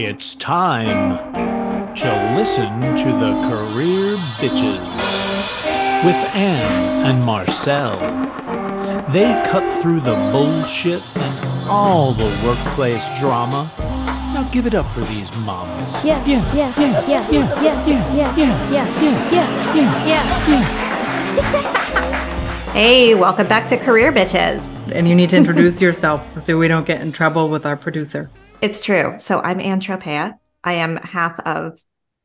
It's time to listen to the Career Bitches with Ann and Marcelle. They cut through the bullshit and all the workplace drama. Now give it up for these mamas. Yeah, yeah, yeah, yeah, yeah, yeah, yeah, yeah, yeah, yeah, yeah, yeah, yeah. Hey, welcome back to Career Bitches. And you need to introduce yourself so we don't get in trouble with our producer. It's true. So I'm Ann Tropea. I am half of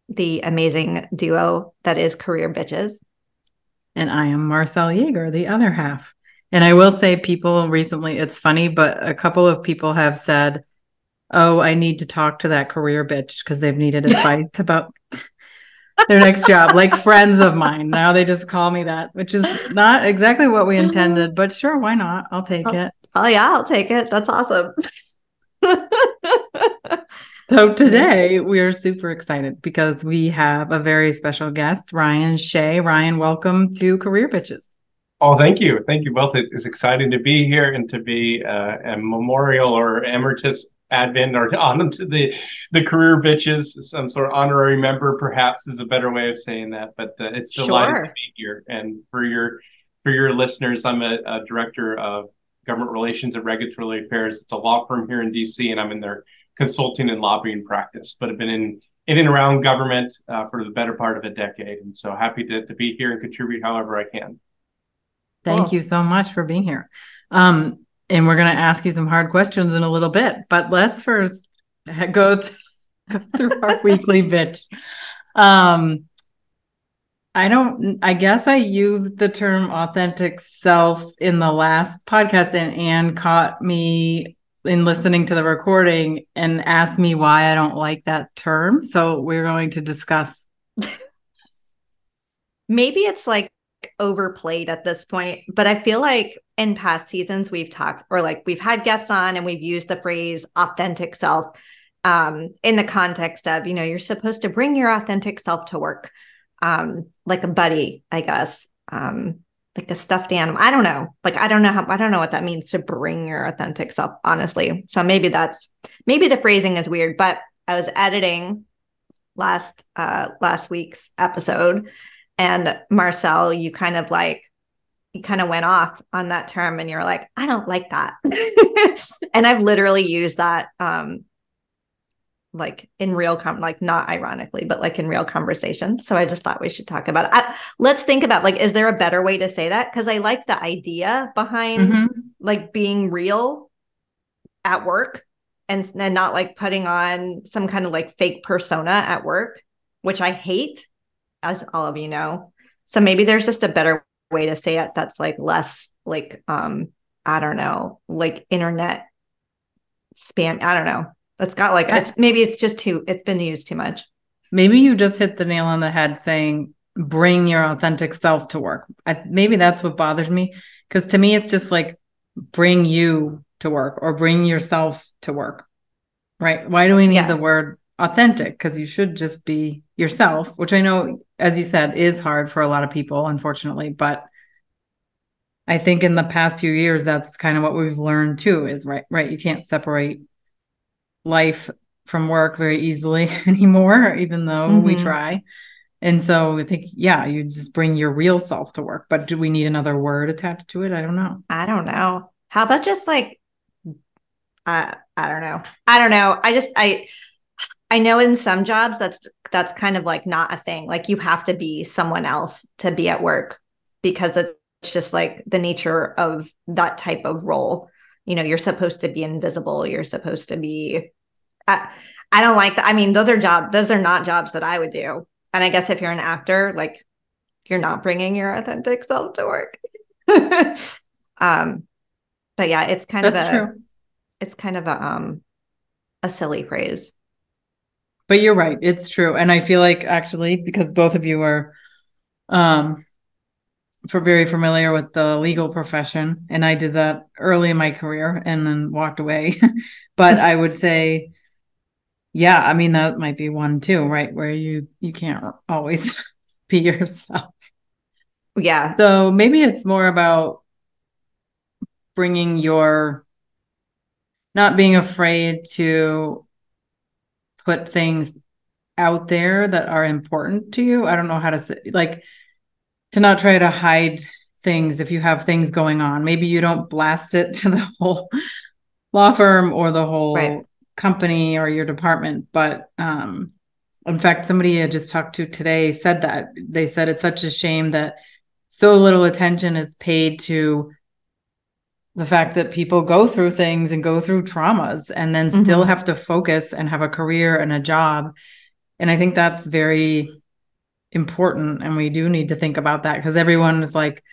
the amazing duo that is Career Bitches. And I am Marcelle Yeager, the other half. And I will say, people recently, it's funny, but a couple of people have said, Oh, I need to talk to that career bitch because they've needed advice about their next job, like friends of mine. Now they just call me that, which is not exactly what we intended, but sure, why not? I'll take oh, it. Oh, yeah, I'll take it. That's awesome. so today we are super excited because we have a very special guest, Ryan Shay. Ryan, welcome to Career Bitches. Oh, thank you. Thank you both. It's exciting to be here and to be uh, a memorial or emeritus advent or on to the the career bitches some sort of honorary member perhaps is a better way of saying that but uh, it's delighted sure. to be here and for your for your listeners i'm a, a director of government relations and regulatory affairs. It's a law firm here in DC, and I'm in their consulting and lobbying practice. But I've been in in and around government uh, for the better part of a decade, and so happy to to be here and contribute however I can. Thank cool. you so much for being here. Um, and we're going to ask you some hard questions in a little bit, but let's first go, th- go through our weekly bitch. Um, I don't, I guess I used the term authentic self in the last podcast, and Ann caught me in listening to the recording and asked me why I don't like that term. So we're going to discuss. Maybe it's like overplayed at this point, but I feel like in past seasons we've talked or like we've had guests on and we've used the phrase authentic self um, in the context of, you know, you're supposed to bring your authentic self to work um, like a buddy, I guess, um, like a stuffed animal. I don't know. Like I don't know how I don't know what that means to bring your authentic self, honestly. So maybe that's maybe the phrasing is weird, but I was editing last uh last week's episode and Marcelle, you kind of like you kind of went off on that term and you're like, I don't like that. and I've literally used that um like in real com like not ironically but like in real conversation. So i just thought we should talk about it. I, let's think about like is there a better way to say that? Because i like the idea behind mm-hmm. like being real at work and, and not like putting on some kind of like fake persona at work which i hate as all of you know. So maybe there's just a better way to say it that's like less like um i don't know like internet spam i don't know it's got like it's maybe it's just too it's been used too much. Maybe you just hit the nail on the head saying bring your authentic self to work. I, maybe that's what bothers me because to me it's just like bring you to work or bring yourself to work. Right? Why do we need yeah. the word authentic? Because you should just be yourself, which I know, as you said, is hard for a lot of people, unfortunately. But I think in the past few years, that's kind of what we've learned too. Is right, right. You can't separate life from work very easily anymore, even though mm-hmm. we try. And so I think, yeah, you just bring your real self to work. But do we need another word attached to it? I don't know. I don't know. How about just like, uh, I don't know. I don't know. I just, I, I know in some jobs that's that's kind of like not a thing. Like you have to be someone else to be at work because it's just like the nature of that type of role you know you're supposed to be invisible you're supposed to be I, I don't like that i mean those are jobs those are not jobs that i would do. And i guess if you're an actor like you're not bringing your authentic self to work. Um but yeah it's kind That's of a true. it's kind of a um a silly phrase. But you're right. It's true. And i feel like actually because both of you are um for very familiar with the legal profession and i did that early in my career and then walked away. But i would say yeah i mean that might be one too right where you you can't always be yourself. Yeah. So maybe it's more about bringing your not being afraid to put things out there that are important to you. I don't know how to say like to not try to hide things if you have things going on. Maybe you don't blast it to the whole law firm or the whole right. company or your department, but um in fact somebody I just talked to today said that they said it's such a shame that so little attention is paid to the fact that people go through things and go through traumas and then mm-hmm. still have to focus and have a career and a job and i think that's very important and we do need to think about that because everyone is like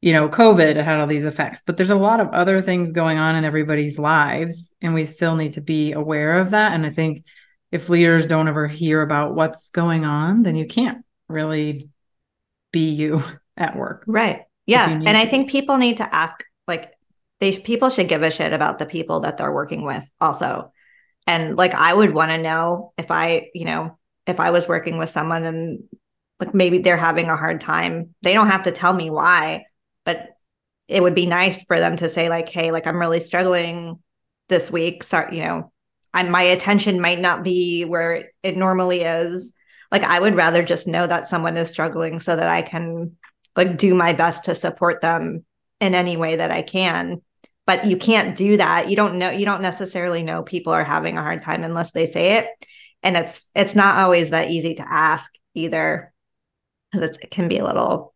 you know covid had all these effects but there's a lot of other things going on in everybody's lives and we still need to be aware of that and i think if leaders don't ever hear about what's going on then you can't really be you at work. Right. Yeah and i think people need to ask like they people should give a shit about the people that they're working with also. And like i would want to know if i you know if i was working with someone and like maybe they're having a hard time. They don't have to tell me why but it would be nice for them to say like hey like i'm really struggling this week. Sorry you know I, my attention might not be where it normally is. Like i would rather just know that someone is struggling so that i can like do my best to support them in any way that i can. But you can't do that. You don't know you don't necessarily know people are having a hard time unless they say it. And it's it's not always that easy to ask either because it can be a little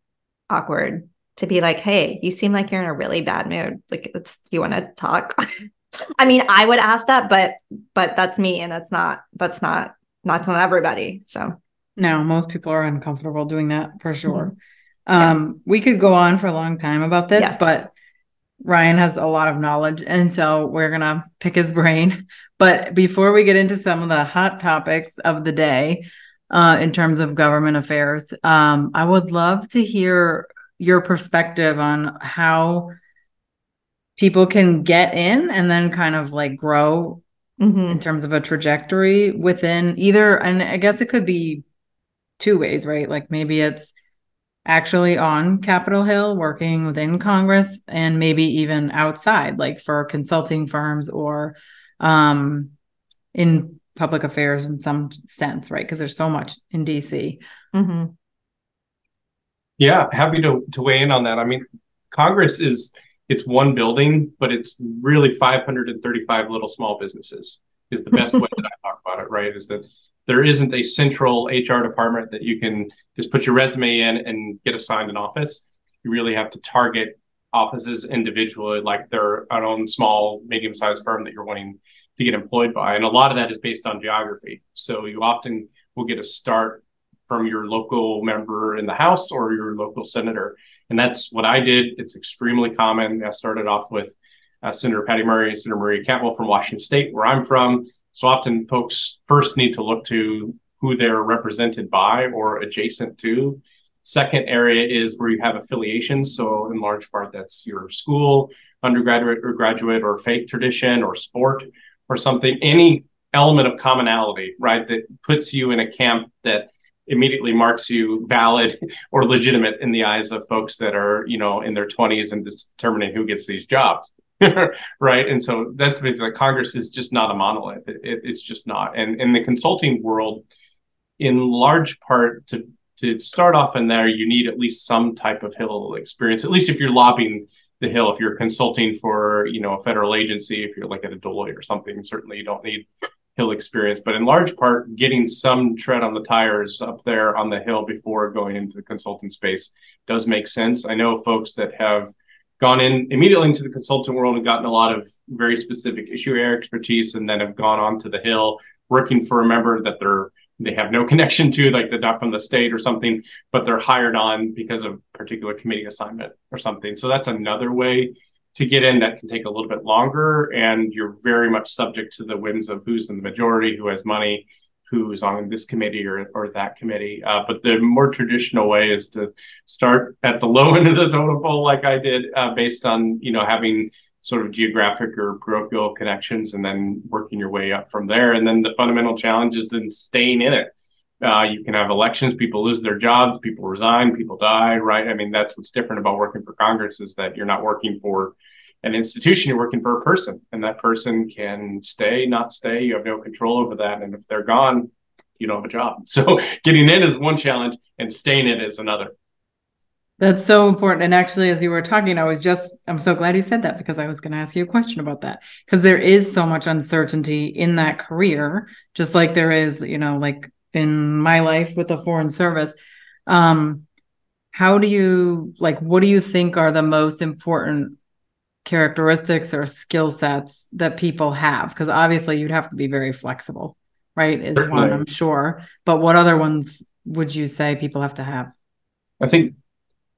awkward to be like hey you seem like you're in a really bad mood like it's you want to talk i mean i would ask that but but that's me and that's not that's not that's not everybody so no most people are uncomfortable doing that for sure mm-hmm. um yeah. we could go on for a long time about this yes. but Ryan has a lot of knowledge, and so we're gonna pick his brain. But before we get into some of the hot topics of the day, uh, in terms of government affairs, um, I would love to hear your perspective on how people can get in and then kind of like grow mm-hmm. in terms of a trajectory within either. And I guess it could be two ways, right? Like maybe it's actually on Capitol Hill working within Congress and maybe even outside, like for consulting firms or um, in public affairs in some sense, right? Because there's so much in DC. Mm-hmm. Yeah, happy to to weigh in on that. I mean, Congress is it's one building, but it's really 535 little small businesses. Is the best way that I talk about it, right? Is that there isn't a central HR department that you can just put your resume in and get assigned an office. You really have to target offices individually, like their own small, medium sized firm that you're wanting to get employed by. And a lot of that is based on geography. So you often will get a start from your local member in the House or your local senator. And that's what I did. It's extremely common. I started off with uh, Senator Patty Murray, Senator Maria Cantwell from Washington State, where I'm from. So often folks first need to look to who they're represented by or adjacent to. Second area is where you have affiliations. So in large part, that's your school, undergraduate or graduate or faith tradition or sport or something, any element of commonality, right? That puts you in a camp that immediately marks you valid or legitimate in the eyes of folks that are, you know, in their 20s and determining who gets these jobs. right? And so that's basically Congress is just not a monolith. It, it, it's just not. And in the consulting world, in large part, to to start off in there, you need at least some type of Hill experience. At least if you're lobbying the Hill, if you're consulting for you know a federal agency, if you're like at a Deloitte or something, certainly you don't need Hill experience. But in large part, getting some tread on the tires up there on the Hill before going into the consulting space does make sense. I know folks that have gone in immediately into the consulting world and gotten a lot of very specific issue area expertise and then have gone on to the hill working for a member that they're they have no connection to like they're not from the state or something but they're hired on because of particular committee assignment or something so that's another way to get in that can take a little bit longer and you're very much subject to the whims of who's in the majority who has money who's on this committee or, or that committee. Uh, but the more traditional way is to start at the low end of the totem pole, like I did, uh, based on you know having sort of geographic or parochial connections, and then working your way up from there. And then the fundamental challenge is then staying in it. Uh, you can have elections, people lose their jobs, people resign, people die, right? I mean, that's what's different about working for Congress is that you're not working for an institution, you're working for a person, and that person can stay, not stay. You have no control over that. And if they're gone, you don't have a job. So getting in is one challenge, and staying in is another. That's so important. And actually, as you were talking, I was just, I'm so glad you said that because I was going to ask you a question about that. Because there is so much uncertainty in that career, just like there is, you know, like in my life with the foreign service. Um, how do you, like, what do you think are the most important characteristics or skill sets that people have? Because obviously, you'd have to be very flexible, right? Is Certainly. one, I'm sure. But what other ones would you say people have to have? I think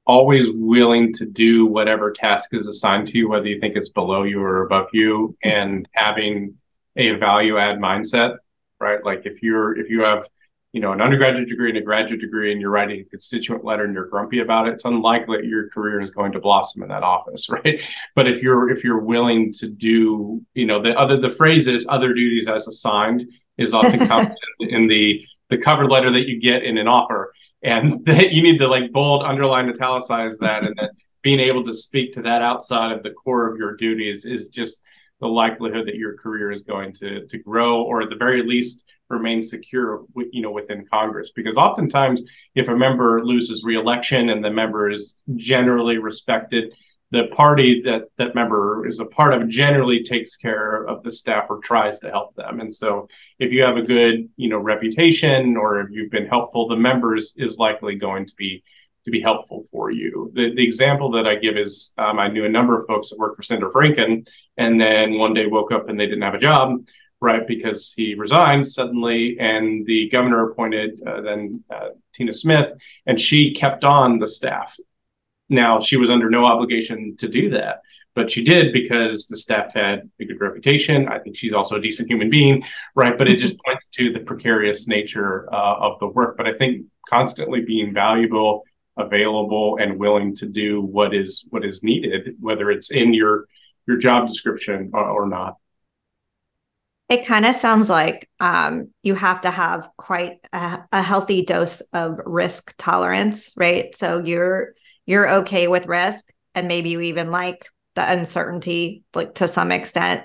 always willing to do whatever task is assigned to you, whether you think it's below you or above you, and having a value add mindset, right? Like if you're if you have you know an undergraduate degree and a graduate degree and you're writing a constituent letter and you're grumpy about it it's unlikely that your career is going to blossom in that office right but if you're if you're willing to do you know the other the phrase is other duties as assigned is often comes in, in the the cover letter that you get in an offer and that you need to like bold, underline, italicize that, and then being able to speak to that outside of the core of your duties is just the likelihood that your career is going to to grow, or at the very least remain secure, you know, within Congress. Because oftentimes, if a member loses reelection and the member is generally respected, the party that that member is a part of generally takes care of the staff or tries to help them. And so if you have a good you know reputation or if you've been helpful the members is likely going to be to be helpful for you. The, the example that i give is um, i knew a number of folks that worked for senator franken and then one day woke up and they didn't have a job right because he resigned suddenly and the governor appointed uh, then uh, tina smith and she kept on the staff now, she was under no obligation to do that, but she did because the staff had a good reputation. I think she's also a decent human being, right? But it just mm-hmm. points to the precarious nature uh, of the work. But I think constantly being valuable, available, and willing to do what is what is needed, whether it's in your your job description or, or not. It kind of sounds like um, you have to have quite a, a healthy dose of risk tolerance, right? So you're you're okay with risk and maybe you even like the uncertainty like to some extent.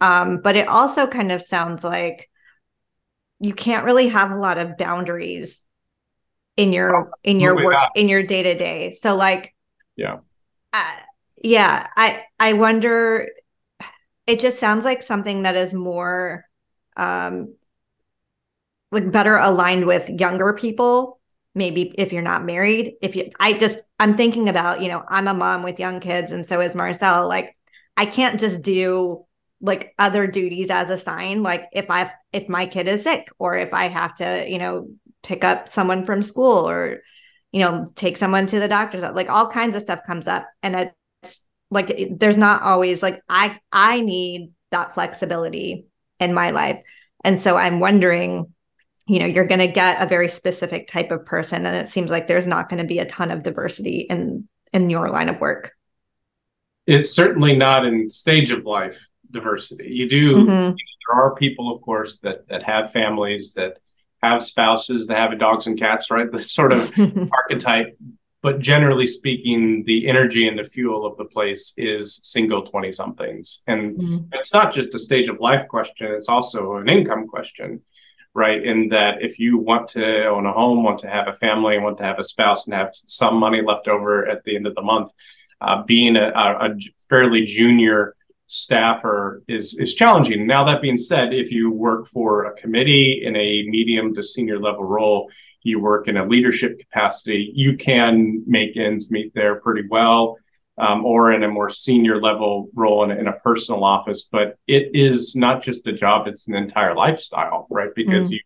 Um, but it also kind of sounds like you can't really have a lot of boundaries in your in your work in your day to day so like yeah. Uh, yeah i i wonder it just sounds like something that is more um like better aligned with younger people maybe if you're not married if you i just i'm thinking about you know i'm a mom with young kids and so is Marcelle like i can't just do like other duties as a sign like if i if my kid is sick or if i have to you know pick up someone from school or you know take someone to the doctor's like all kinds of stuff comes up and it's like there's not always like i i need that flexibility in my life. And so i'm wondering you know you're going to get a very specific type of person and it seems like there's not going to be a ton of diversity in in your line of work. It's certainly not in stage of life diversity. You do mm-hmm. there are people of course that that have families that have spouses that have dogs and cats right? The sort of archetype. But generally speaking the energy and the fuel of the place is single 20 somethings and mm-hmm. it's not just a stage of life question it's also an income question right? In that if you want to own a home, want to have a family, want to have a spouse, and have some money left over at the end of the month, uh, being a, a, a, fairly junior staffer is is challenging. Now that being said, if you work for a committee in a medium to senior level role, you work in a leadership capacity, you can make ends meet there pretty well um, or in a more senior level role in, in, a personal office. But it is not just a job; it's an entire lifestyle, right? Because mm. you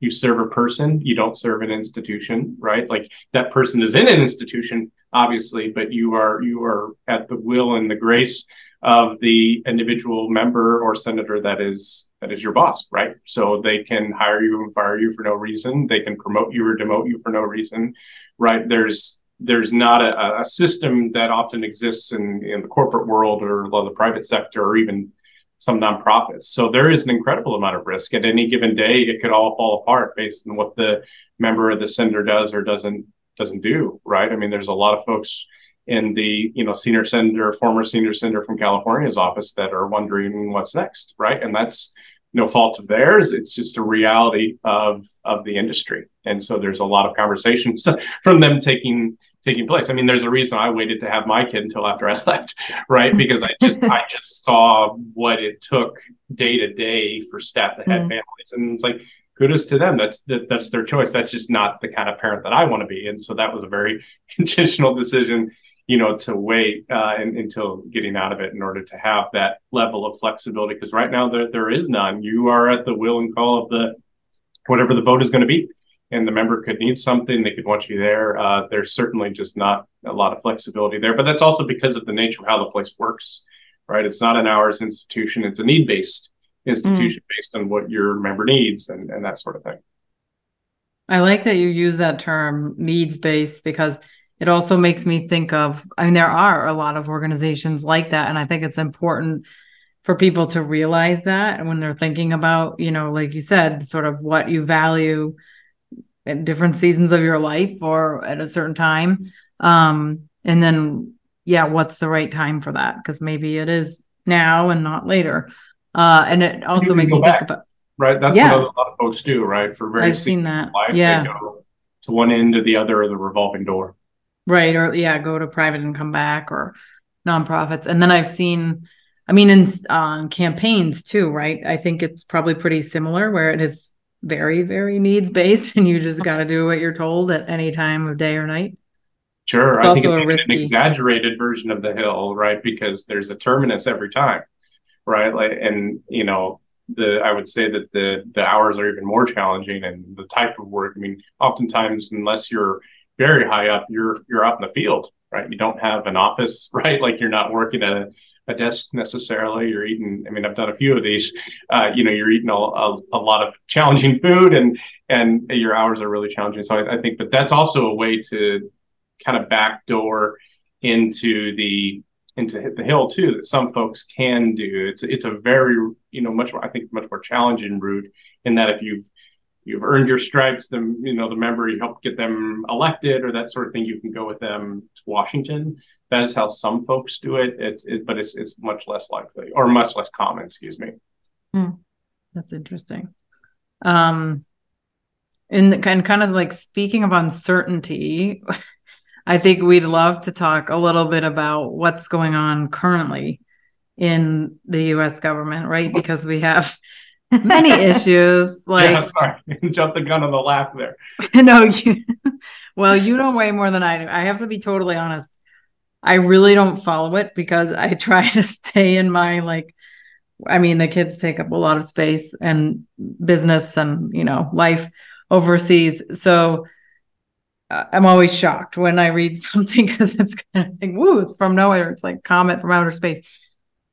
you serve a person, you don't serve an institution, right? Like that person is in an institution, obviously, but you are you are at the will and the grace of the individual member or senator that is that is your boss, right? So they can hire you and fire you for no reason. They can promote you or demote you for no reason, right? There's there's not a, a, system that often exists in, in the corporate world or the private sector or even some nonprofits. So there is an incredible amount of risk at any given day. It could all fall apart based on what the member of the sender does or doesn't doesn't do. Right. I mean, there's a lot of folks in the you know senior senator, former senior senator from California's office that are wondering what's next, right? And that's no fault of theirs. It's just a reality of of the industry, and so there's a lot of conversations from them taking taking place. I mean, there's a reason I waited to have my kid until after I left, right? Because I just I just saw what it took day to day for staff that had mm. families, and it's like kudos to them. That's that, that's their choice. That's just not the kind of parent that I want to be, and so that was a very intentional decision you know, to wait uh, in, until getting out of it in order to have that level of flexibility. Because right now there there is none. You are at the will and call of the whatever the vote is going to be, and the member could need something. They could want you there. Uh, there's certainly just not a lot of flexibility there. But that's also because of the nature of how the place works. Right? It's not an hours institution. It's a need based institution mm. based on what your member needs and, and that sort of thing. I like that you use that term needs based because it also makes me think of i mean there are a lot of organizations like that and i think it's important for people to realize that when they're thinking about you know like you said sort of what you value at different seasons of your life or at a certain time. Um and then yeah what's the right time for that? Because maybe it is now and not later. Uh and it also makes me back, think about right? That's yeah. what a lot of folks do right? For very i've seen that. life, yeah. to one end to the other of the revolving door Right. Or yeah, go to private and come back or nonprofits. And then I've seen, I mean, in on campaigns too, right? I think it's probably pretty similar where it is very, very needs based and you just got to do what you're told at any time of day or night. Sure. It's I think it's an exaggerated version of the hill, right? Because there's a terminus every time, right? Like, and you know, the I would say that the the hours are even more challenging and the type of work. I mean, oftentimes, unless you're very high up, you're you're out in the field, right? You don't have an office, right? Like you're not working at a, a desk necessarily. You're eating. I mean, I've done a few of these. Uh, you know, you're eating a, a, a, lot of challenging food, and and your hours are really challenging. So I, I think, but that's also a way to kind of backdoor into the into the hill too that some folks can do. It's it's a very you know much more I think much more challenging route in that if you've you've earned your stripes, then you know the member you helped get them elected or that sort of thing. You can go with them to Washington. That is how some folks do it. It's it, but it's it's much less likely or much less common. Excuse me. Hmm. That's interesting. Um, in the, kind kind of like speaking of uncertainty, I think we'd love to talk a little bit about what's going on currently in the U.S. government, right? Because we have many issues. Like, yeah, sorry, jump the gun on the laugh there. no, you, well, you know way more than I do. I have to be totally honest. I really don't follow it because I try to stay in my like. I mean, the kids take up a lot of space and business and you know life overseas. So uh, I'm always shocked when I read something because it's kind of like, woo, it's from nowhere. It's like comet from outer space.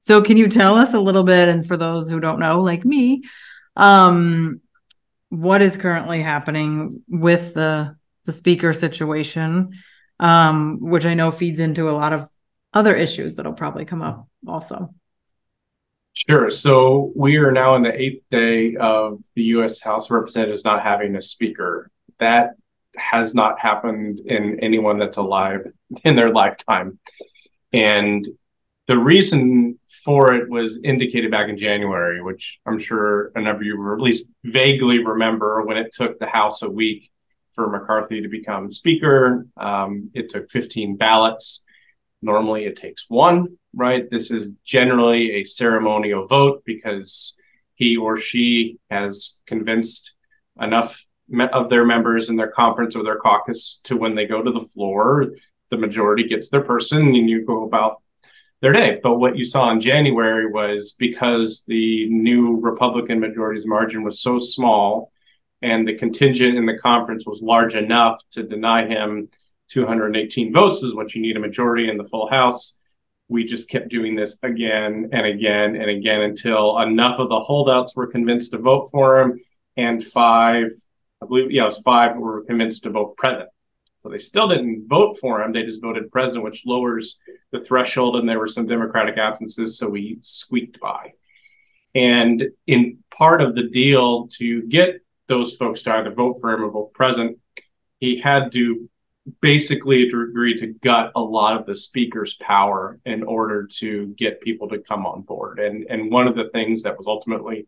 So can you tell us a little bit, and for those who don't know, like me, um, what is currently happening with the the speaker situation, um, which I know feeds into a lot of other issues that'll probably come up also. Sure. So we are now in the eighth day of the U.S. House of Representatives not having a speaker. That has not happened in anyone that's alive in their lifetime. And the reason for it was indicated back in January, which I'm sure a number of you at least vaguely remember when it took the House a week for McCarthy to become Speaker. Um, it took 15 ballots. Normally it takes one, right? This is generally a ceremonial vote because he or she has convinced enough of their members in their conference or their caucus to when they go to the floor, the majority gets their person and you go about their day. But what you saw in January was because the new Republican majority's margin was so small and the contingent in the conference was large enough to deny him 218 votes is what you need a majority in the full house. We just kept doing this again and again and again until enough of the holdouts were convinced to vote for him and five, I believe, yeah, it was five were convinced to vote present. So they still didn't vote for him. They just voted president, which lowers the threshold. And there were some Democratic absences. So we squeaked by. And in part of the deal to get those folks to either vote for him or vote president, he had to basically agree to gut a lot of the speaker's power in order to get people to come on board. And and one of the things that was ultimately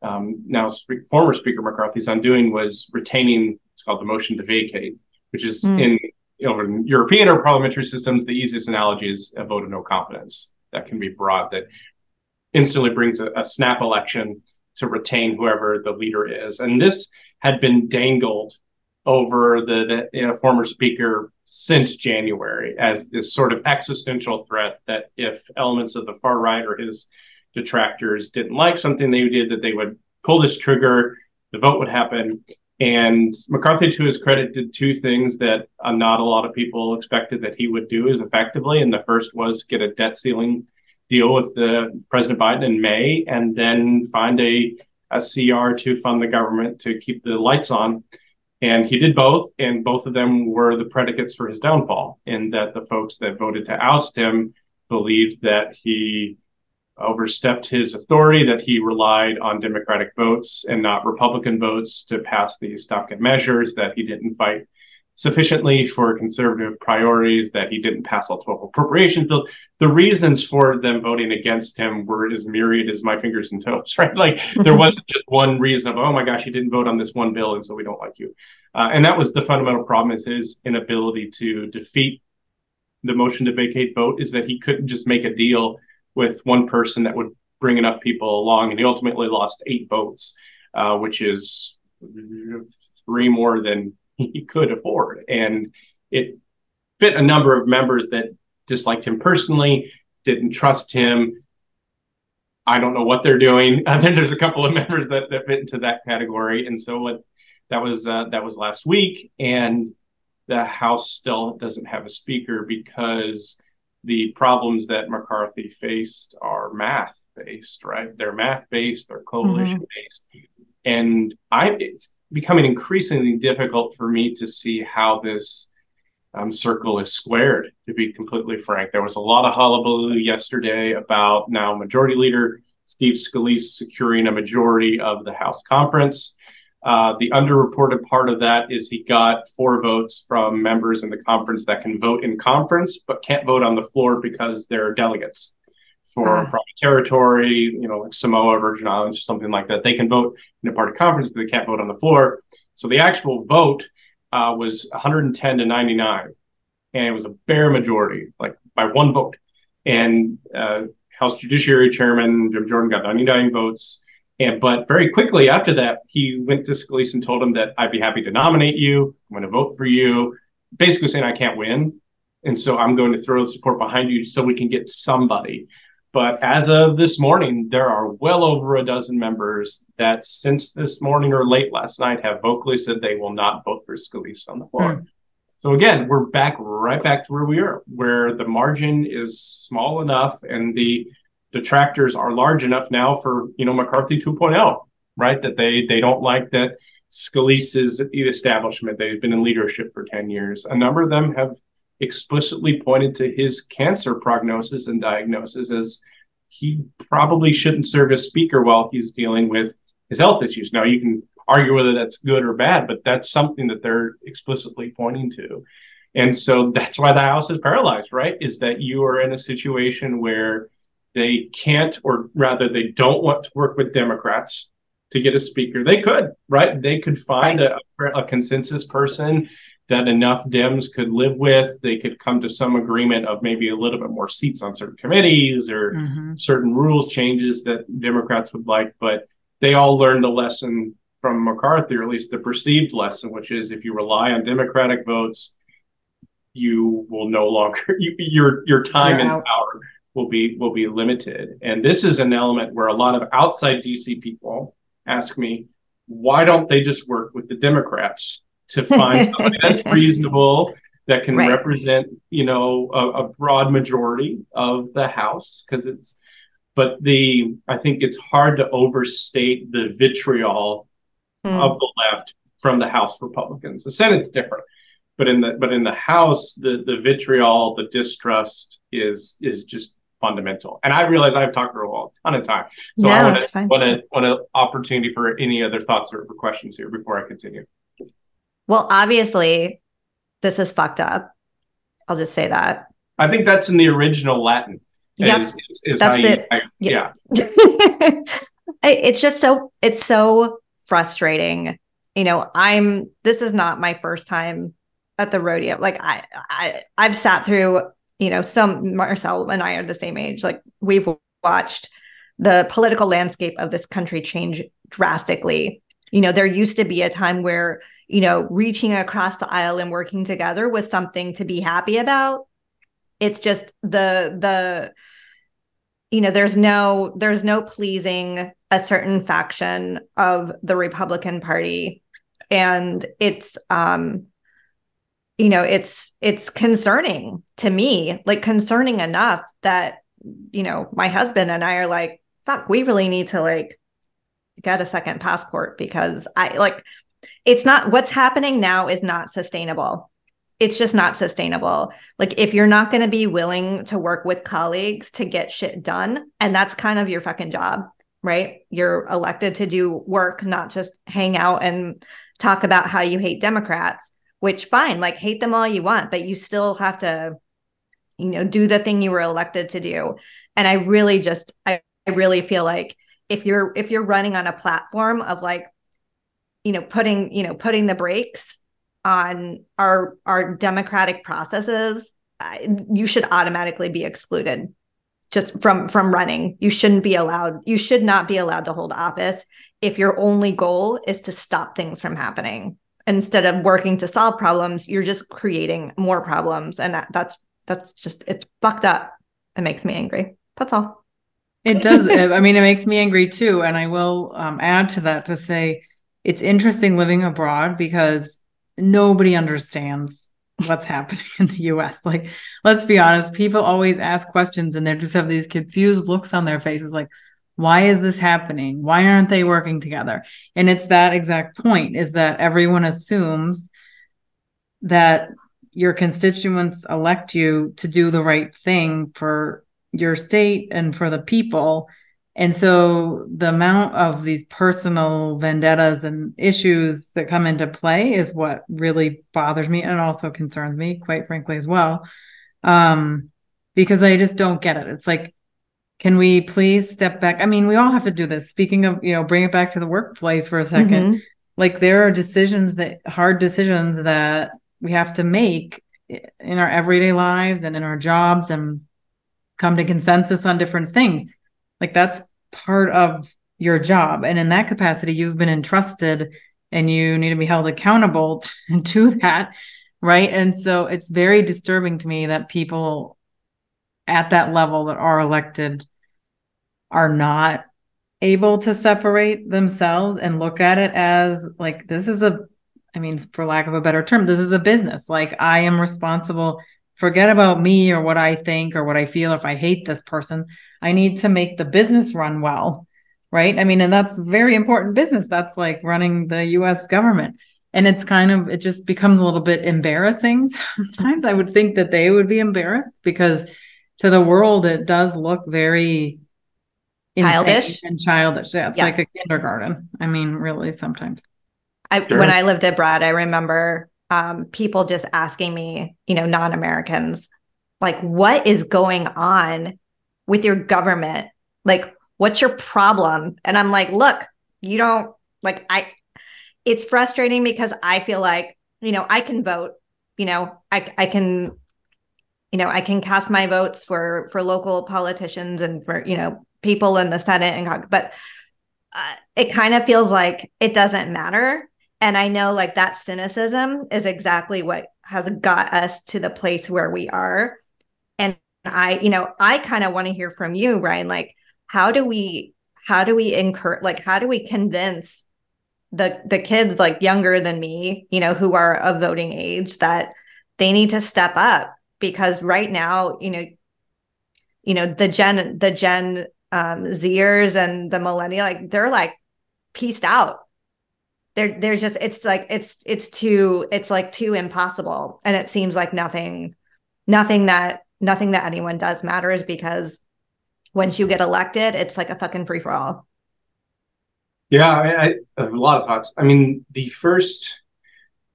um, now former Speaker McCarthy's undoing was retaining it's called the motion to vacate, which is mm. in you know, in European or parliamentary systems, the easiest analogy is a vote of no confidence that can be brought that instantly brings a, a snap election to retain whoever the leader is. And this had been dangled over the, the you know, former speaker since January as this sort of existential threat that if elements of the far right or his detractors didn't like something they did, that they would pull this trigger, the vote would happen. And McCarthy, to his credit, did two things that uh, not a lot of people expected that he would do as effectively. And the first was get a debt ceiling deal with the President Biden in May, and then find a a CR to fund the government to keep the lights on. And he did both, and both of them were the predicates for his downfall. In that the folks that voted to oust him believed that he overstepped his authority, that he relied on Democratic votes and not Republican votes to pass these stopgap measures, that he didn't fight sufficiently for conservative priorities, that he didn't pass all 12 appropriation bills. The reasons for them voting against him were as myriad as my fingers and toes, right? Like there wasn't just one reason of, oh my gosh, you didn't vote on this one bill, and so we don't like you. Uh, and that was the fundamental problem is his inability to defeat the motion to vacate vote is that he couldn't just make a deal with one person that would bring enough people along. And he ultimately lost eight votes, uh, which is three more than he could afford. And it fit a number of members that disliked him personally, didn't trust him. I don't know what they're doing. And then there's a couple of members that, that fit into that category. And so what that was uh, that was last week, and the House still doesn't have a speaker because the problems that McCarthy faced are math based, right? They're math based, they're coalition mm-hmm. based. And I it's becoming increasingly difficult for me to see how this um, circle is squared, to be completely frank. There was a lot of hullabaloo yesterday about now Majority Leader Steve Scalise securing a majority of the House conference. Uh, the underreported part of that is he got four votes from members in the conference that can vote in conference, but can't vote on the floor because they're delegates for ah. from a territory, you know, like Samoa, Virgin Islands, or something like that. They can vote in a part of conference, but they can't vote on the floor. So the actual vote uh, was 110 to 99, and it was a bare majority, like by one vote. And uh, House Judiciary Chairman Jim Jordan got 99 votes. And but very quickly after that, he went to Scalise and told him that I'd be happy to nominate you. I'm going to vote for you. Basically saying I can't win, and so I'm going to throw the support behind you so we can get somebody. But as of this morning, there are well over a dozen members that since this morning or late last night have vocally said they will not vote for Scalise on the floor. Hmm. So again, we're back right back to where we are, where the margin is small enough and the detractors are large enough now for you know McCarthy 2.0, right? That they they don't like that Scalise's establishment. They've been in leadership for 10 years. A number of them have explicitly pointed to his cancer prognosis and diagnosis as he probably shouldn't serve as speaker while he's dealing with his health issues. Now you can argue whether that's good or bad, but that's something that they're explicitly pointing to. And so that's why the House is paralyzed, right? Is that you are in a situation where they can't, or rather, they don't want to work with Democrats to get a speaker. They could, right? They could find a, a consensus person that enough Dems could live with. They could come to some agreement of maybe a little bit more seats on certain committees or mm-hmm. certain rules changes that Democrats would like. But they all learned the lesson from McCarthy, or at least the perceived lesson, which is if you rely on Democratic votes, you will no longer you, your your time in power will be will be limited. And this is an element where a lot of outside DC people ask me, why don't they just work with the Democrats to find somebody that's reasonable that can right. represent, you know, a, a broad majority of the House? Because it's but the I think it's hard to overstate the vitriol mm. of the left from the House Republicans. The Senate's different but in the but in the house the the vitriol the distrust is is just fundamental. And I realize I've talked for a ton of time. So no, I want to want want an opportunity for any other thoughts or questions here before I continue. Well, obviously, this is fucked up. I'll just say that. I think that's in the original Latin. Yep. Is, is, is That's how you, the- I- yeah. yeah. It's just so it's so frustrating. You know, I'm this is not my first time at the rodeo. Like I I I've sat through, you know, some Marcelle and I are the same age. Like we've watched the political landscape of this country change drastically. You know, there used to be a time where, you know, reaching across the aisle and working together was something to be happy about. It's just the the you know there's no there's no pleasing a certain faction of the republican party and it's um you know it's it's concerning to me like concerning enough that you know my husband and i are like fuck we really need to like get a second passport because i like it's not what's happening now is not sustainable it's just not sustainable. Like if you're not going to be willing to work with colleagues to get shit done, and that's kind of your fucking job, right? You're elected to do work, not just hang out and talk about how you hate Democrats, which fine, like hate them all you want, but you still have to you know, do the thing you were elected to do. And I really just I, I really feel like if you're if you're running on a platform of like you know putting you know putting the brakes on our our democratic processes you should automatically be excluded just from from running you shouldn't be allowed you should not be allowed to hold office if your only goal is to stop things from happening instead of working to solve problems you're just creating more problems and that, that's that's just it's fucked up it makes me angry that's all It does. I mean, it makes me angry too. And I will um, add to that to say it's interesting living abroad because nobody understands what's happening in the US. Like, let's be honest, people always ask questions and they just have these confused looks on their faces like, why is this happening? Why aren't they working together? And it's that exact point is that everyone assumes that your constituents elect you to do the right thing for your state and for the people. And so the amount of these personal vendettas and issues that come into play is what really bothers me and also concerns me, quite frankly, as well. Um, because I just don't get it. It's like, can we please step back? I mean, we all have to do this. Speaking of, you know, bring it back to the workplace for a 2nd Mhm. Like there are decisions that hard decisions that we have to make in our everyday lives and in our jobs and come to consensus on different things. Like that's part of your job. And in that capacity, you've been entrusted and you need to be held accountable to that. Right. And so it's very disturbing to me that people at that level that are elected are not able to separate themselves and look at it as like this is a I mean, for lack of a better term, this is a business. Like I am responsible. Forget about me or what I think or what I feel if I hate this person. I need to make the business run well. Right. I mean, and that's very important business. That's like running the US government. And it's kind of, it just becomes a little bit embarrassing. Sometimes I would think that they would be embarrassed because to the world, it does look very Childish? and childish. Yeah. It's Yes. like a kindergarten. I mean, really, sometimes. I Sure. when I lived abroad, I remember um, people just asking me, you know, non-Americans, like, what is going on with your government? Like, what's your problem? And I'm like, look, you don't like I it's frustrating because I feel like, you know, I can vote, you know, I I can you know, I can cast my votes for for local politicians and for, you know, people in the Senate and Cong- but uh, it kind of feels like it doesn't matter and I know like that cynicism is exactly what has got us to the place where we are. And I, you know, I kind of want to hear from you, Ryan. Like, how do we, how do we incur, like, how do we convince the the kids like younger than me, you know, who are of voting age that they need to step up because right now, you know, you know, the gen the gen um Zers and the millennial, like they're like pieced out. They're they're just it's like it's it's too it's like too impossible. And it seems like nothing nothing that nothing that anyone does matters because once you get elected it's like a fucking free for all Yeah, I, I have a lot of thoughts. I mean, the first,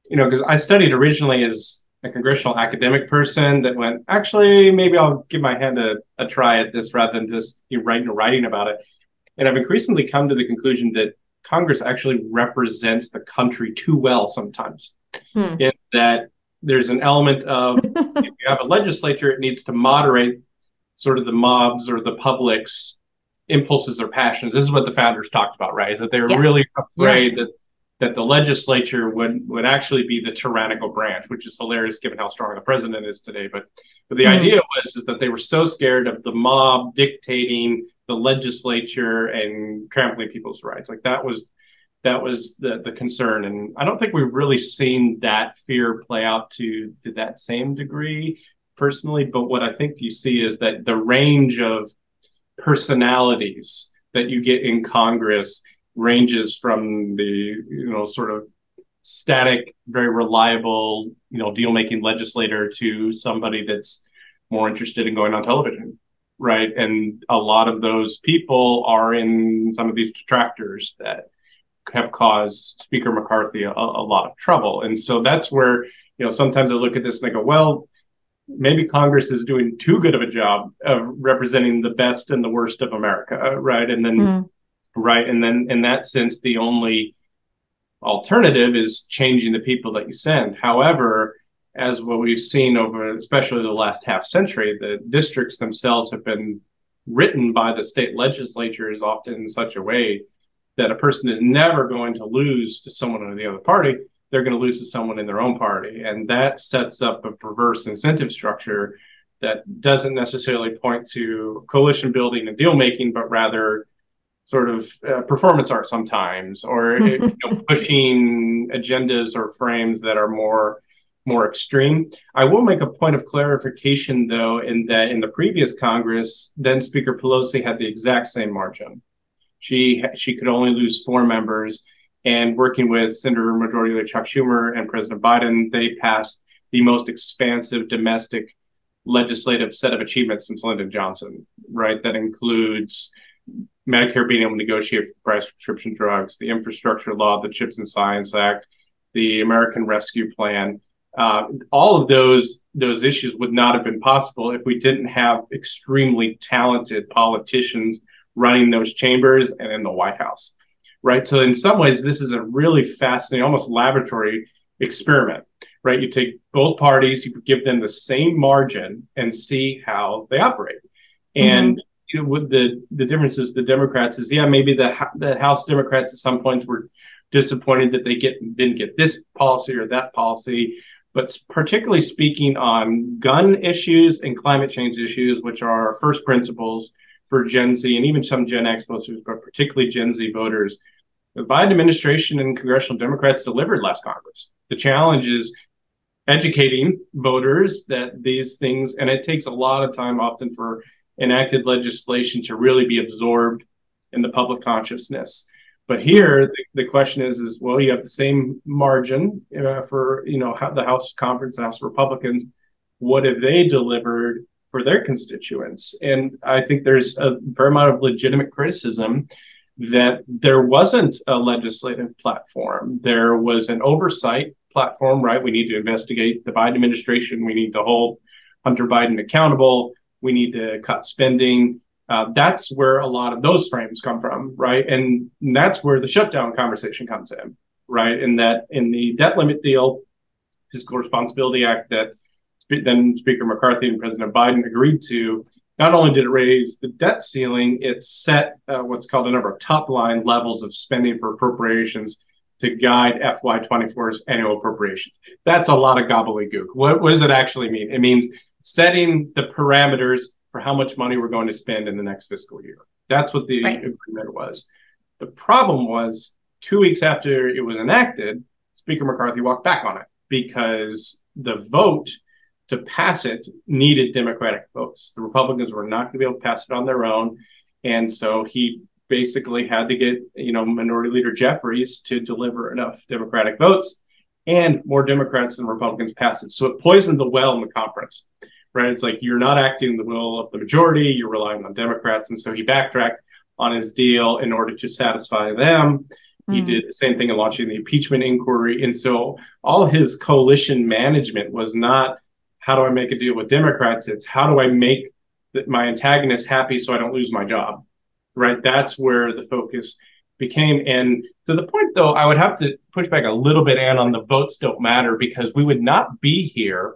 you know, because I studied originally as a congressional academic person that went, actually, maybe I'll give my hand a, a try at this rather than just you know, writing writing about it. And I've increasingly come to the conclusion that Congress actually represents the country too well sometimes. Hmm. In that there's an element of if you have a legislature, it needs to moderate sort of the mobs or the public's impulses or passions. This is what the founders talked about, right? Is that they were yeah. really afraid yeah. that that the legislature would would actually be the tyrannical branch, which is hilarious given how strong the president is today. But but the mm-hmm. idea was is that they were so scared of the mob dictating the legislature and trampling people's rights. Like that was that was the the concern, and I don't think we've really seen that fear play out to to that same degree personally. But what I think you see is that the range of personalities that you get in Congress ranges from the you know sort of static, very reliable, you know, deal making legislator to somebody that's more interested in going on television, right? And a lot of those people are in some of these detractors that have caused Speaker McCarthy a, a lot of trouble. And so that's where, you know, sometimes I look at this and I go, well, maybe Congress is doing too good of a job of representing the best and the worst of America, right? And then mm right? And then in that sense, the only alternative is changing the people that you send. However, as what we've seen over, especially the last half century, the districts themselves have been written by the state legislatures often in such a way that a person is never going to lose to someone in the other party. They're going to lose to someone in their own party. And that sets up a perverse incentive structure that doesn't necessarily point to coalition building and deal making, but rather sort of uh, performance art sometimes, or you know, pushing agendas or frames that are more more extreme. I will make a point of clarification, though, in that in the previous Congress, then Speaker Pelosi had the exact same margin. She she could only lose four members, and working with Senator Majority Leader Chuck Schumer and President Biden, they passed the most expansive domestic legislative set of achievements since Lyndon Johnson. Right, that includes Medicare being able to negotiate for price prescription drugs, the infrastructure law, the Chips and Science Act, the American Rescue Plan. Uh, all of those those issues would not have been possible if we didn't have extremely talented politicians running those chambers and in the White House, right? So in some ways, this is a really fascinating, almost laboratory experiment, right? You take both parties, you give them the same margin, and see how they operate. And mm-hmm you know, the the differences the Democrats is yeah maybe the the House Democrats at some points were disappointed that they get didn't get this policy or that policy, but particularly speaking on gun issues and climate change issues, which are first principles for Gen Z and even some Gen X voters, but particularly Gen Z voters. The Biden administration and congressional Democrats delivered last Congress. The challenge is educating voters that these things, and it takes a lot of time often for enacted legislation to really be absorbed in the public consciousness. But here, the, the question is: is well, you have the same margin uh, for you know the House Conference, the House Republicans. What have they delivered for their constituents? And I think there's a fair amount of legitimate criticism that there wasn't a legislative platform. There was an oversight platform, right? We need to investigate the Biden administration. We need to hold Hunter Biden accountable we need to cut spending. Uh, that's where a lot of those frames come from, right? And that's where the shutdown conversation comes in, right? In that in the debt limit deal, Fiscal Responsibility Act that then Speaker McCarthy and President Biden agreed to, not only did it raise the debt ceiling, it set uh, what's called a number of top line levels of spending for appropriations to guide FY24's annual appropriations. That's a lot of gobbledygook. What, what does it actually mean? It means setting the parameters for how much money we're going to spend in the next fiscal year. That's what the right. agreement was. The problem was two weeks after it was enacted, Speaker McCarthy walked back on it because the vote to pass it needed Democratic votes. The Republicans were not going to be able to pass it on their own. And so he basically had to get, you know, Minority Leader Jeffries to deliver enough Democratic votes and more Democrats than Republicans passed it. So it poisoned the well in the conference right? It's like you're not acting the will of the majority, you're relying on Democrats. And so he backtracked on his deal in order to satisfy them. He mm-hmm. did the same thing in launching the impeachment inquiry. And so all his coalition management was not how do I make a deal with Democrats? It's how do I make my antagonist happy so I don't lose my job? Right. That's where the focus became. And to the point, though, I would have to push back a little bit, and on the votes don't matter because we would not be here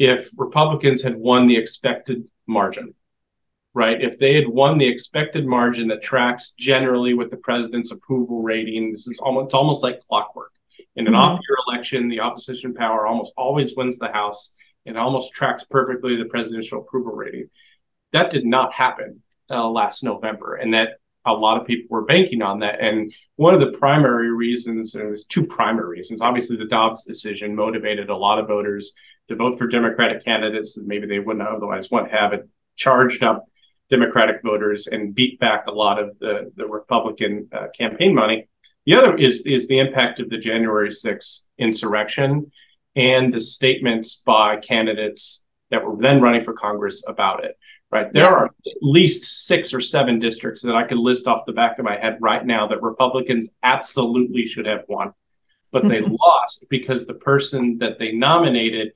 if Republicans had won the expected margin right? If they had won the expected margin that tracks generally with the president's approval rating, this is almost it's almost like clockwork. In an mm-hmm. off-year election, the opposition power almost always wins the House and almost tracks perfectly the presidential approval rating. That did not happen uh, last November, and that a lot of people were banking on that. And one of the primary reasons, and there's two primary reasons. Obviously, the Dobbs decision motivated a lot of voters to vote for Democratic candidates that maybe they wouldn't otherwise want to have. It charged up Democratic voters and beat back a lot of the, the Republican uh, campaign money. The other is, is the impact of the January 6th insurrection and the statements by candidates that were then running for Congress about it. Right. There yeah. are at least six or seven districts that I could list off the back of my head right now that Republicans absolutely should have won, but they lost because the person that they nominated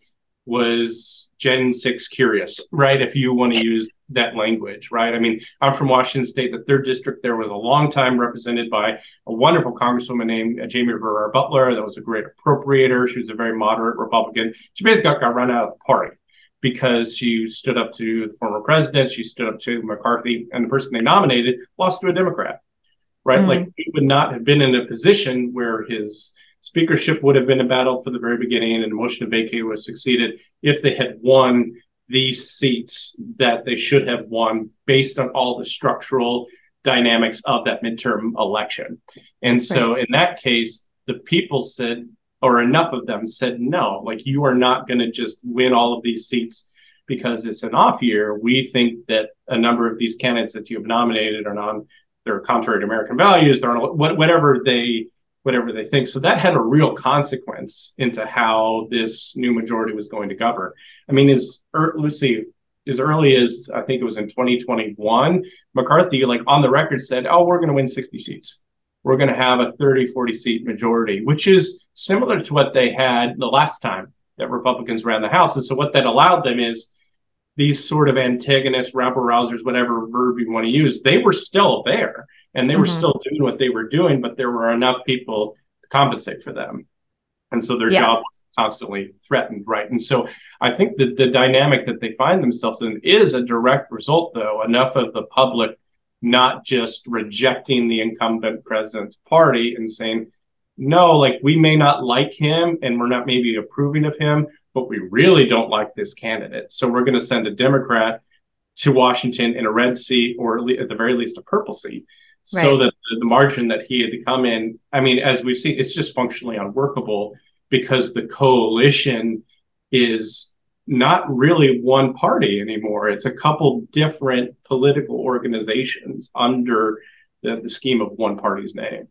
was Jan 6 curious, right? If you want to use that language, right? I mean, I'm from Washington State. The third district there was a long time represented by a wonderful congresswoman named Jaime Herrera Beutler. That was a great appropriator. She was a very moderate Republican. She basically got, got run out of the party because she stood up to the former president. She stood up to McCarthy, and the person they nominated lost to a Democrat, right? Mm-hmm. Like he would not have been in a position where his Speakership would have been a battle for the very beginning, and the motion to vacate would have succeeded if they had won these seats that they should have won based on all the structural dynamics of that midterm election. And so, right. in that case, the people said, or enough of them said, no, like you are not going to just win all of these seats because it's an off year. We think that a number of these candidates that you have nominated are non, they're contrary to American values. They're whatever they whatever they think. So that had a real consequence into how this new majority was going to govern. I mean, as er, let's see, as early as I think it was in 2021, McCarthy, like on the record, said, "Oh, we're going to win 60 seats. We're going to have a 30, 40 seat majority," which is similar to what they had the last time that Republicans ran the House. And so what that allowed them is these sort of antagonists, rabble rousers, whatever verb you want to use, they were still there and they were mm-hmm. still doing what they were doing, but there were enough people to compensate for them. And so their yeah. job was constantly threatened, right? And so I think that the dynamic that they find themselves in is a direct result, though, enough of the public not just rejecting the incumbent president's party and saying, no, like we may not like him and we're not maybe approving of him, but we really don't like this candidate. So we're going to send a Democrat to Washington in a red seat or at the very least a purple seat right. so that the, margin that he had to come in, I mean, as we've seen, it's just functionally unworkable because the coalition is not really one party anymore. It's a couple different political organizations under the, the scheme of one party's name.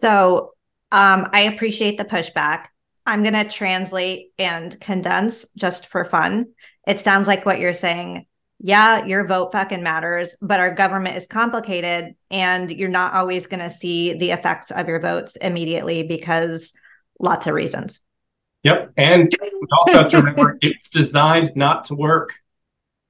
So um, I appreciate the pushback. I'm going to translate and condense just for fun. It sounds like what you're saying yeah, your vote fucking matters, but our government is complicated and you're not always going to see the effects of your votes immediately because lots of reasons. Yep. And we also have to remember it's designed not to work,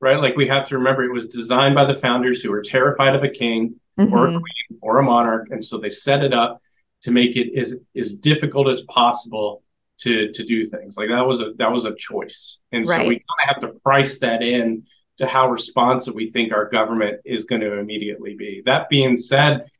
right? Like we have to remember it was designed by the founders who were terrified of a king mm-hmm. or a queen or a monarch. And so they set it up to make it as, as difficult as possible to, to do things like that was a, that was a choice. And right. so we kind of have to price that in to how responsive we think our government is going to immediately be. That being said,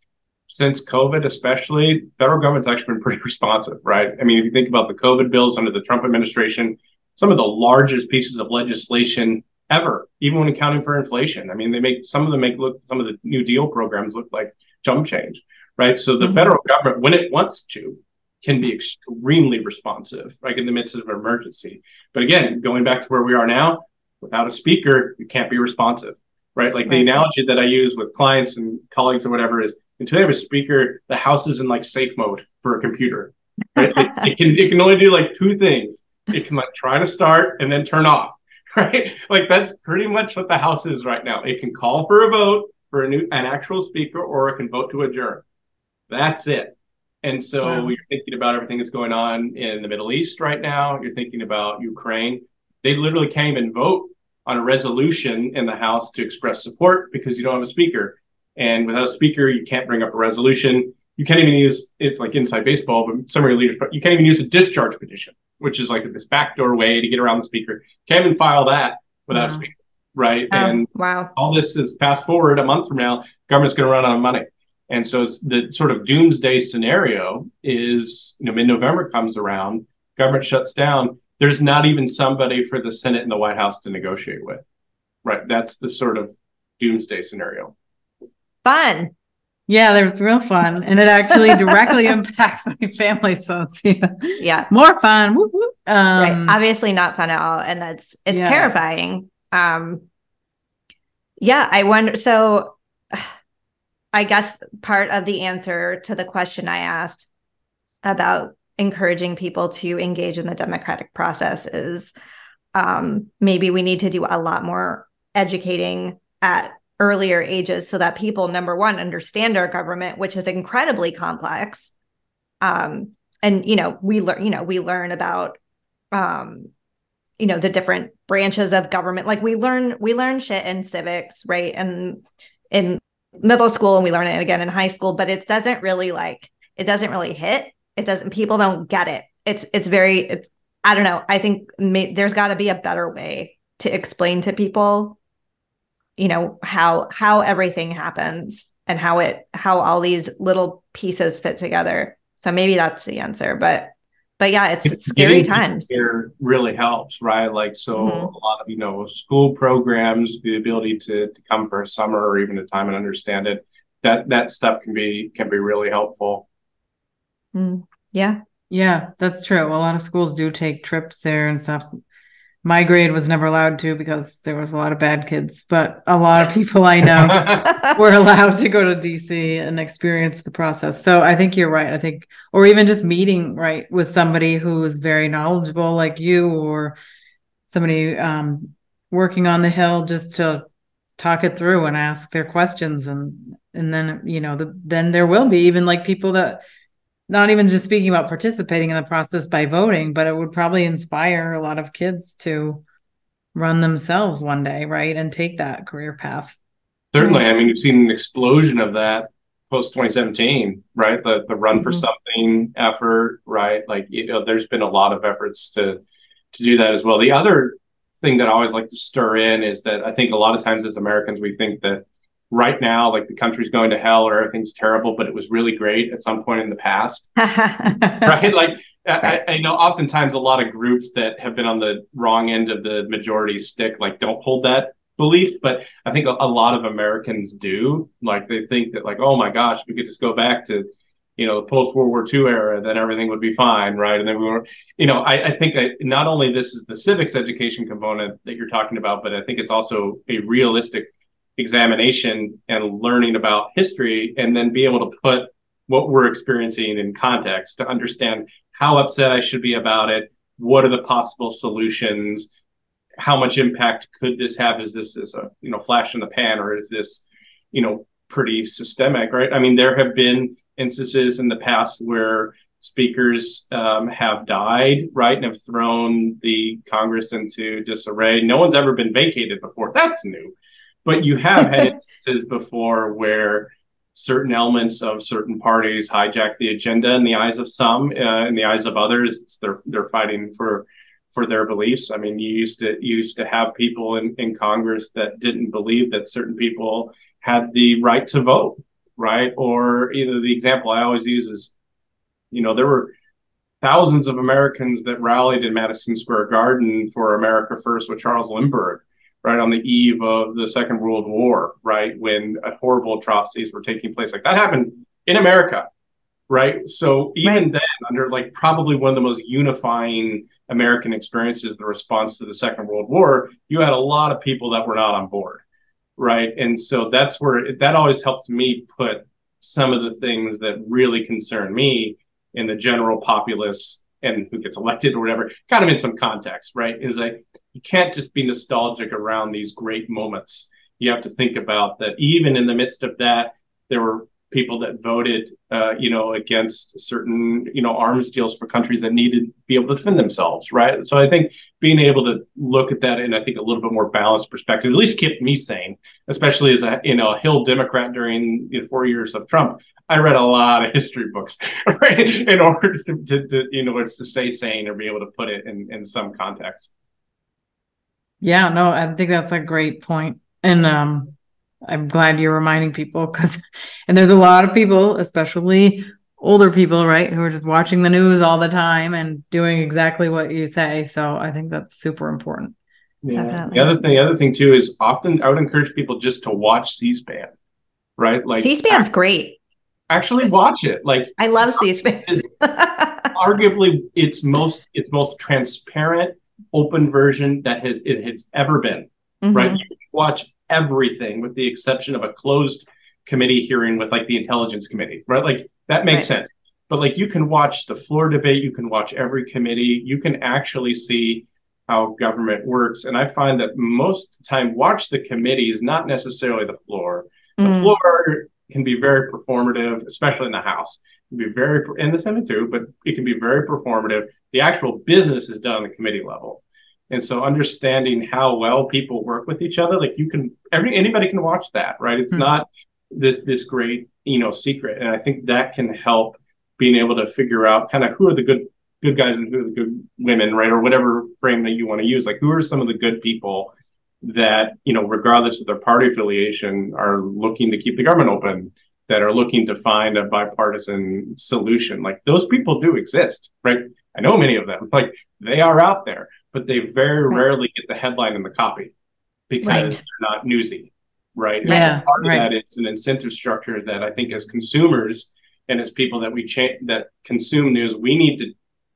since COVID, especially, federal government's actually been pretty responsive, right? I mean, if you think about the COVID bills under the Trump administration, some of the largest pieces of legislation ever, even when accounting for inflation. I mean, they make some of them make look some of the New Deal programs look like jump change, right? So the mm-hmm. federal government, when it wants to, can be extremely responsive, like in the midst of an emergency. But again, going back to where we are now, without a speaker, you can't be responsive, right? Like right. the analogy that I use with clients and colleagues or whatever is until you have a speaker, the house is in like safe mode for a computer. Right? it, it, can it can only do like two things. It can like try to start and then turn off, right? Like that's pretty much what the house is right now. It can call for a vote for a new an actual speaker, or it can vote to adjourn. That's it. And so Wow. you're thinking about everything that's going on in the Middle East right now. You're thinking about Ukraine. They literally can't even vote on a resolution in the House to express support because you don't have a speaker. And without a speaker, you can't bring up a resolution. You can't even use it's like inside baseball, but some of your leaders, but you can't even use a discharge petition, which is like this backdoor way to get around the speaker. Can't even file that without a speaker, right? Oh, And wow. all this is fast forward a month from now, government's going to run out of money. And so it's the sort of doomsday scenario is, you know, mid-November comes around, government shuts down. There's not even somebody for the Senate and the White House to negotiate with, right? That's the sort of doomsday scenario. Fun. Yeah, that's real fun. And it actually directly impacts my family. So it's yeah, Yeah. more fun. Whoop, whoop. Um, right. Obviously not fun at all. And that's it's Yeah. terrifying. Um yeah, I wonder so I guess part of the answer to the question I asked about encouraging people to engage in the democratic process is um, maybe we need to do a lot more educating at earlier ages so that people number one understand our government which is incredibly complex. Um, and you know we learn you know we learn about um, you know the different branches of government. Like we learn we learn shit in civics right and in middle school and we learn it again in high school but it doesn't really like it doesn't really hit it doesn't people don't get it it's it's very it's i don't know i think may, there's got to be a better way to explain to people you know how how everything happens and how it how all these little pieces fit together so maybe that's the answer but but yeah it's, it's scary times Here really helps, right? Like, so Mhm. a lot of, you know, school programs, the ability to, to come for a summer or even a time and understand it, that, that stuff can be, can be really helpful. Mm, yeah Yeah, that's true. A lot of schools do take trips there and stuff. My grade was never allowed to because there was a lot of bad kids, but a lot of people I know were allowed to go to DC and experience the process. So I think you're right. I think, or even just meeting right with somebody who is very knowledgeable, like you, or somebody um, working on the hill, just to talk it through and ask their questions, and and then you know, the then there will be even like people that not even just speaking about participating in the process by voting, but it would probably inspire a lot of kids to run themselves one day, right, and take that career path. Certainly. I mean, you've seen an explosion of that post 2017, right? The the run for Mhm. something effort, right? Like, you know, there's been a lot of efforts to to do that as well. The other thing that I always like to stir in is that I think a lot of times as Americans we think that right now like the country's going to hell or everything's terrible, but it was really great at some point in the past right? Like I, I know oftentimes a lot of groups that have been on the wrong end of the majority stick like don't hold that belief, but I think a, a lot of Americans do. Like they think that like, oh my gosh, we could just go back to you know the post World War II era, then everything would be fine, right? And then we were, you know, I, I think that not only this is the civics education component that you're talking about, but I think it's also a realistic examination and learning about history, and then be able to put what we're experiencing in context to understand how upset I should be about it. What are the possible solutions? How much impact could this have? Is this is a you know flash in the pan, or is this you know pretty systemic? Right? I mean, there have been instances in the past where speakers um, have died, right, and have thrown the Congress into disarray. No one's ever been vacated before. That's new, but you have had instances before where certain elements of certain parties hijack the agenda in the eyes of some uh, in the eyes of others. It's they're they're fighting for for their beliefs. I mean you used to you used to have people in, in congress that didn't believe that certain people had the right to vote right? Or either the example i always use is you know there were thousands of americans that rallied in madison square garden for america first with charles lindbergh right on the eve of the Second World War, right when horrible atrocities were taking place. Like that happened in America, right? So even Right. then, under like probably one of the most unifying American experiences, the response to the Second World War, you had a lot of people that were not on board, right? And so that's where that always helps me put some of the things that really concern me in the general populace and who gets elected or whatever, kind of in some context, right? Is like you can't just be nostalgic around these great moments. You have to think about that even in the midst of that, there were people that voted, uh, you know, against certain, you know, arms deals for countries that needed to be able to defend themselves, right? So I think being able to look at that in, I think, a little bit more balanced perspective, at least kept me sane, especially as a, you know, a Hill Democrat during you know, four years of Trump. I read a lot of history books right, in order to, to, to, you know, to stay sane or be able to put it in, in some context. Yeah, no, I think that's a great point. And um, I'm glad you're reminding people because, and there's a lot of people, especially older people, right, who are just watching the news all the time and doing exactly what you say. So I think that's super important. Yeah. Definitely. The other thing, the other thing too is often I would encourage people just to watch C-SPAN, right? Like C-SPAN's act- great. Actually, watch it. Like I love C-SPAN. arguably, its most its most transparent, open version that has it has ever been. Mm-hmm. Right? You watch everything with the exception of a closed committee hearing with like the intelligence committee, right? Like that makes right. sense. But like you can watch the floor debate, you can watch every committee, you can actually see how government works. And I find that most time watch the committees, not necessarily the floor. The mm. floor can be very performative, especially in the House. It can be very in the Senate too, but it can be very performative. The actual business is done on the committee level. And so understanding how well people work with each other, like you can every anybody can watch that, right? It's mm-hmm. not this this great, you know, secret. And I think that can help being able to figure out kind of who are the good good guys and who are the good women, right? Or whatever frame that you want to use. Like who are some of the good people that, you know, regardless of their party affiliation, are looking to keep the government open, that are looking to find a bipartisan solution. Like those people do exist, right? I know many of them. Like they are out there but they very right. rarely get the headline in the copy because right. they're not newsy, right? Yeah, so part right. of that is an incentive structure that I think as consumers and as people that we cha- that consume news, we need to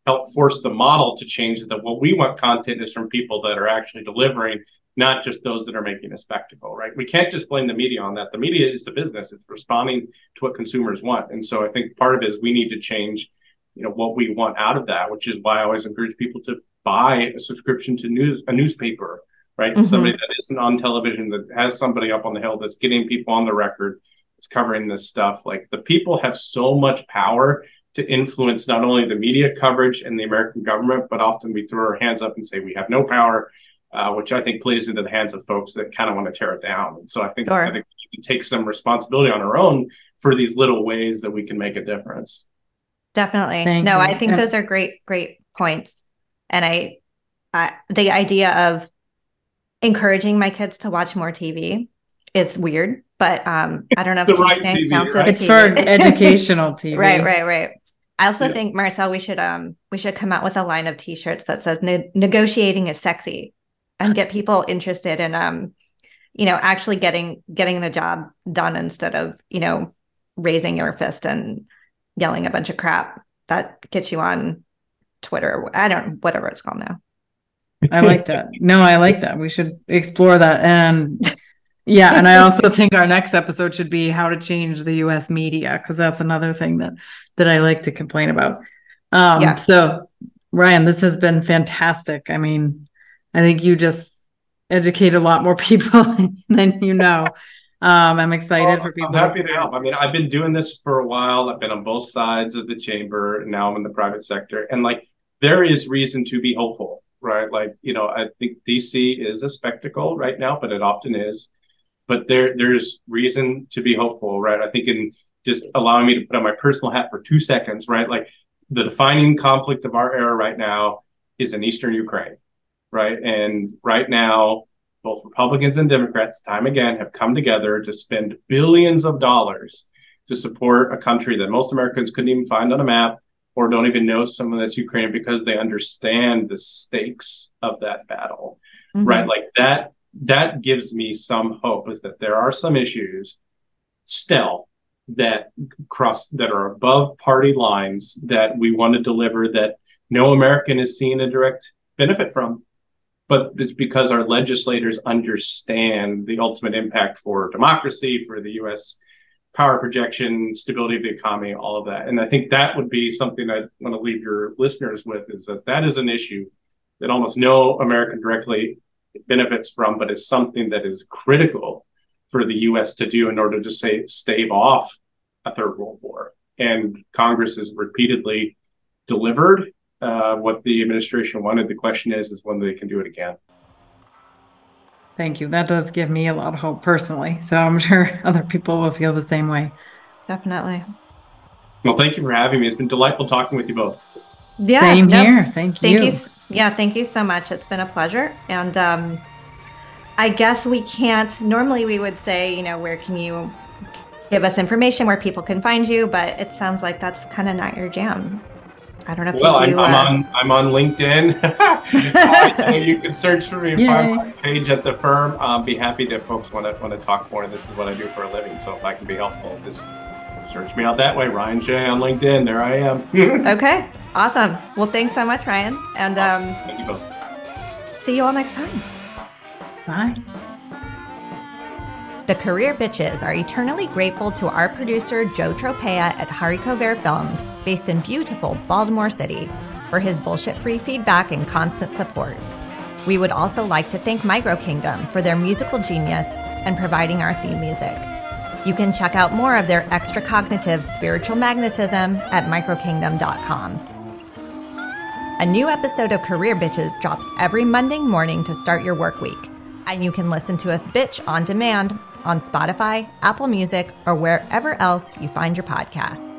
help force the model to change that what we want content is from people that are actually delivering not just those that are making a spectacle, right? We can't just blame the media on that. The media is a business; it's responding to what consumers want, and so I think part of it is we need to change, you know, what we want out of that. Which is why I always encourage people to buy a subscription to news a newspaper, right? Mm-hmm. Somebody that isn't on television that has somebody up on the hill that's getting people on the record, that's covering this stuff. Like the people have so much power to influence not only the media coverage and the American government, but often we throw our hands up and say we have no power, uh, which I think plays into the hands of folks that kind of want to tear it down. And so I think, sure. I think we can take some responsibility on our own for these little ways that we can make a difference. Definitely. Thank no, you. I think yeah. those are great, great points and I, I the idea of encouraging my kids to watch more TV is weird, but um, I don't know if right TV, counts right? as it's TV. for educational TV. right, right, right. I also yeah. think Marcelle, we should um we should come out with a line of T-shirts that says ne- "negotiating is sexy," and get people interested in um you know actually getting getting the job done instead of you know raising your fist and yelling a bunch of crap that gets you on Twitter. I don't whatever it's called now. I like that. No, I like that. We should explore that. And yeah, and I also think our next episode should be how to change the US media because that's another thing that that I like to complain about. Um yeah. so Ryan, this has been fantastic. I mean, I think you just educate a lot more people than you know. Um, I'm excited for people. I'm happy to help. I mean, I've been doing this for a while. I've been on both sides of the chamber. Now I'm in the private sector. And like there is reason to be hopeful, right? Like, you know, I think DC is a spectacle right now, but it often is. But there, there's reason to be hopeful, right? I think in just allowing me to put on my personal hat for two seconds, right? Like the defining conflict of our era right now is in Eastern Ukraine, right? And right now, both Republicans and Democrats, time again, have come together to spend billions of dollars to support a country that most Americans couldn't even find on a map, or don't even know someone that's Ukrainian because they understand the stakes of that battle, mm-hmm. right? Like that, that gives me some hope is that there are some issues still that cross that are above party lines that we want to deliver that no American is seeing a direct benefit from. But it's because our legislators understand the ultimate impact for democracy, for the US power projection, stability of the economy, all of that. And I think that would be something I want to leave your listeners with is that that is an issue that almost no American directly benefits from, but is something that is critical for the U.S. to do in order to say stave off a third world war. And Congress has repeatedly delivered uh, what the administration wanted. The question is, is when they can do it again. Thank you. That does give me a lot of hope personally. So I'm sure other people will feel the same way. Definitely. Well, thank you for having me. It's been delightful talking with you both. Yeah. Same nope. here. Thank you. Thank you. Yeah, thank you so much. It's been a pleasure. And um, I guess we can't. Normally, we would say, you know, where can you give us information where people can find you? But it sounds like that's kind of not your jam. I don't know if Well, you I'm, do. I'm uh, on I'm on LinkedIn. Uh, you can search for me find my page at the firm. Um, be happy to folks want to want to talk more. This is what I do for a living, so if I can be helpful, just search me out that way. Ryan J on LinkedIn. There I am. Okay. Awesome. Well, thanks so much, Ryan. And um, you both. see you all next time. Bye. The Career Bitches are eternally grateful to our producer, Joe Tropea at Hariko Bear Films, based in beautiful Baltimore City, for his bullshit free feedback and constant support. We would also like to thank Micro Kingdom for their musical genius and providing our theme music. You can check out more of their extra cognitive spiritual magnetism at microkingdom.com. A new episode of Career Bitches drops every Monday morning to start your work week. And you can listen to us bitch on demand on Spotify, Apple Music, or wherever else you find your podcasts.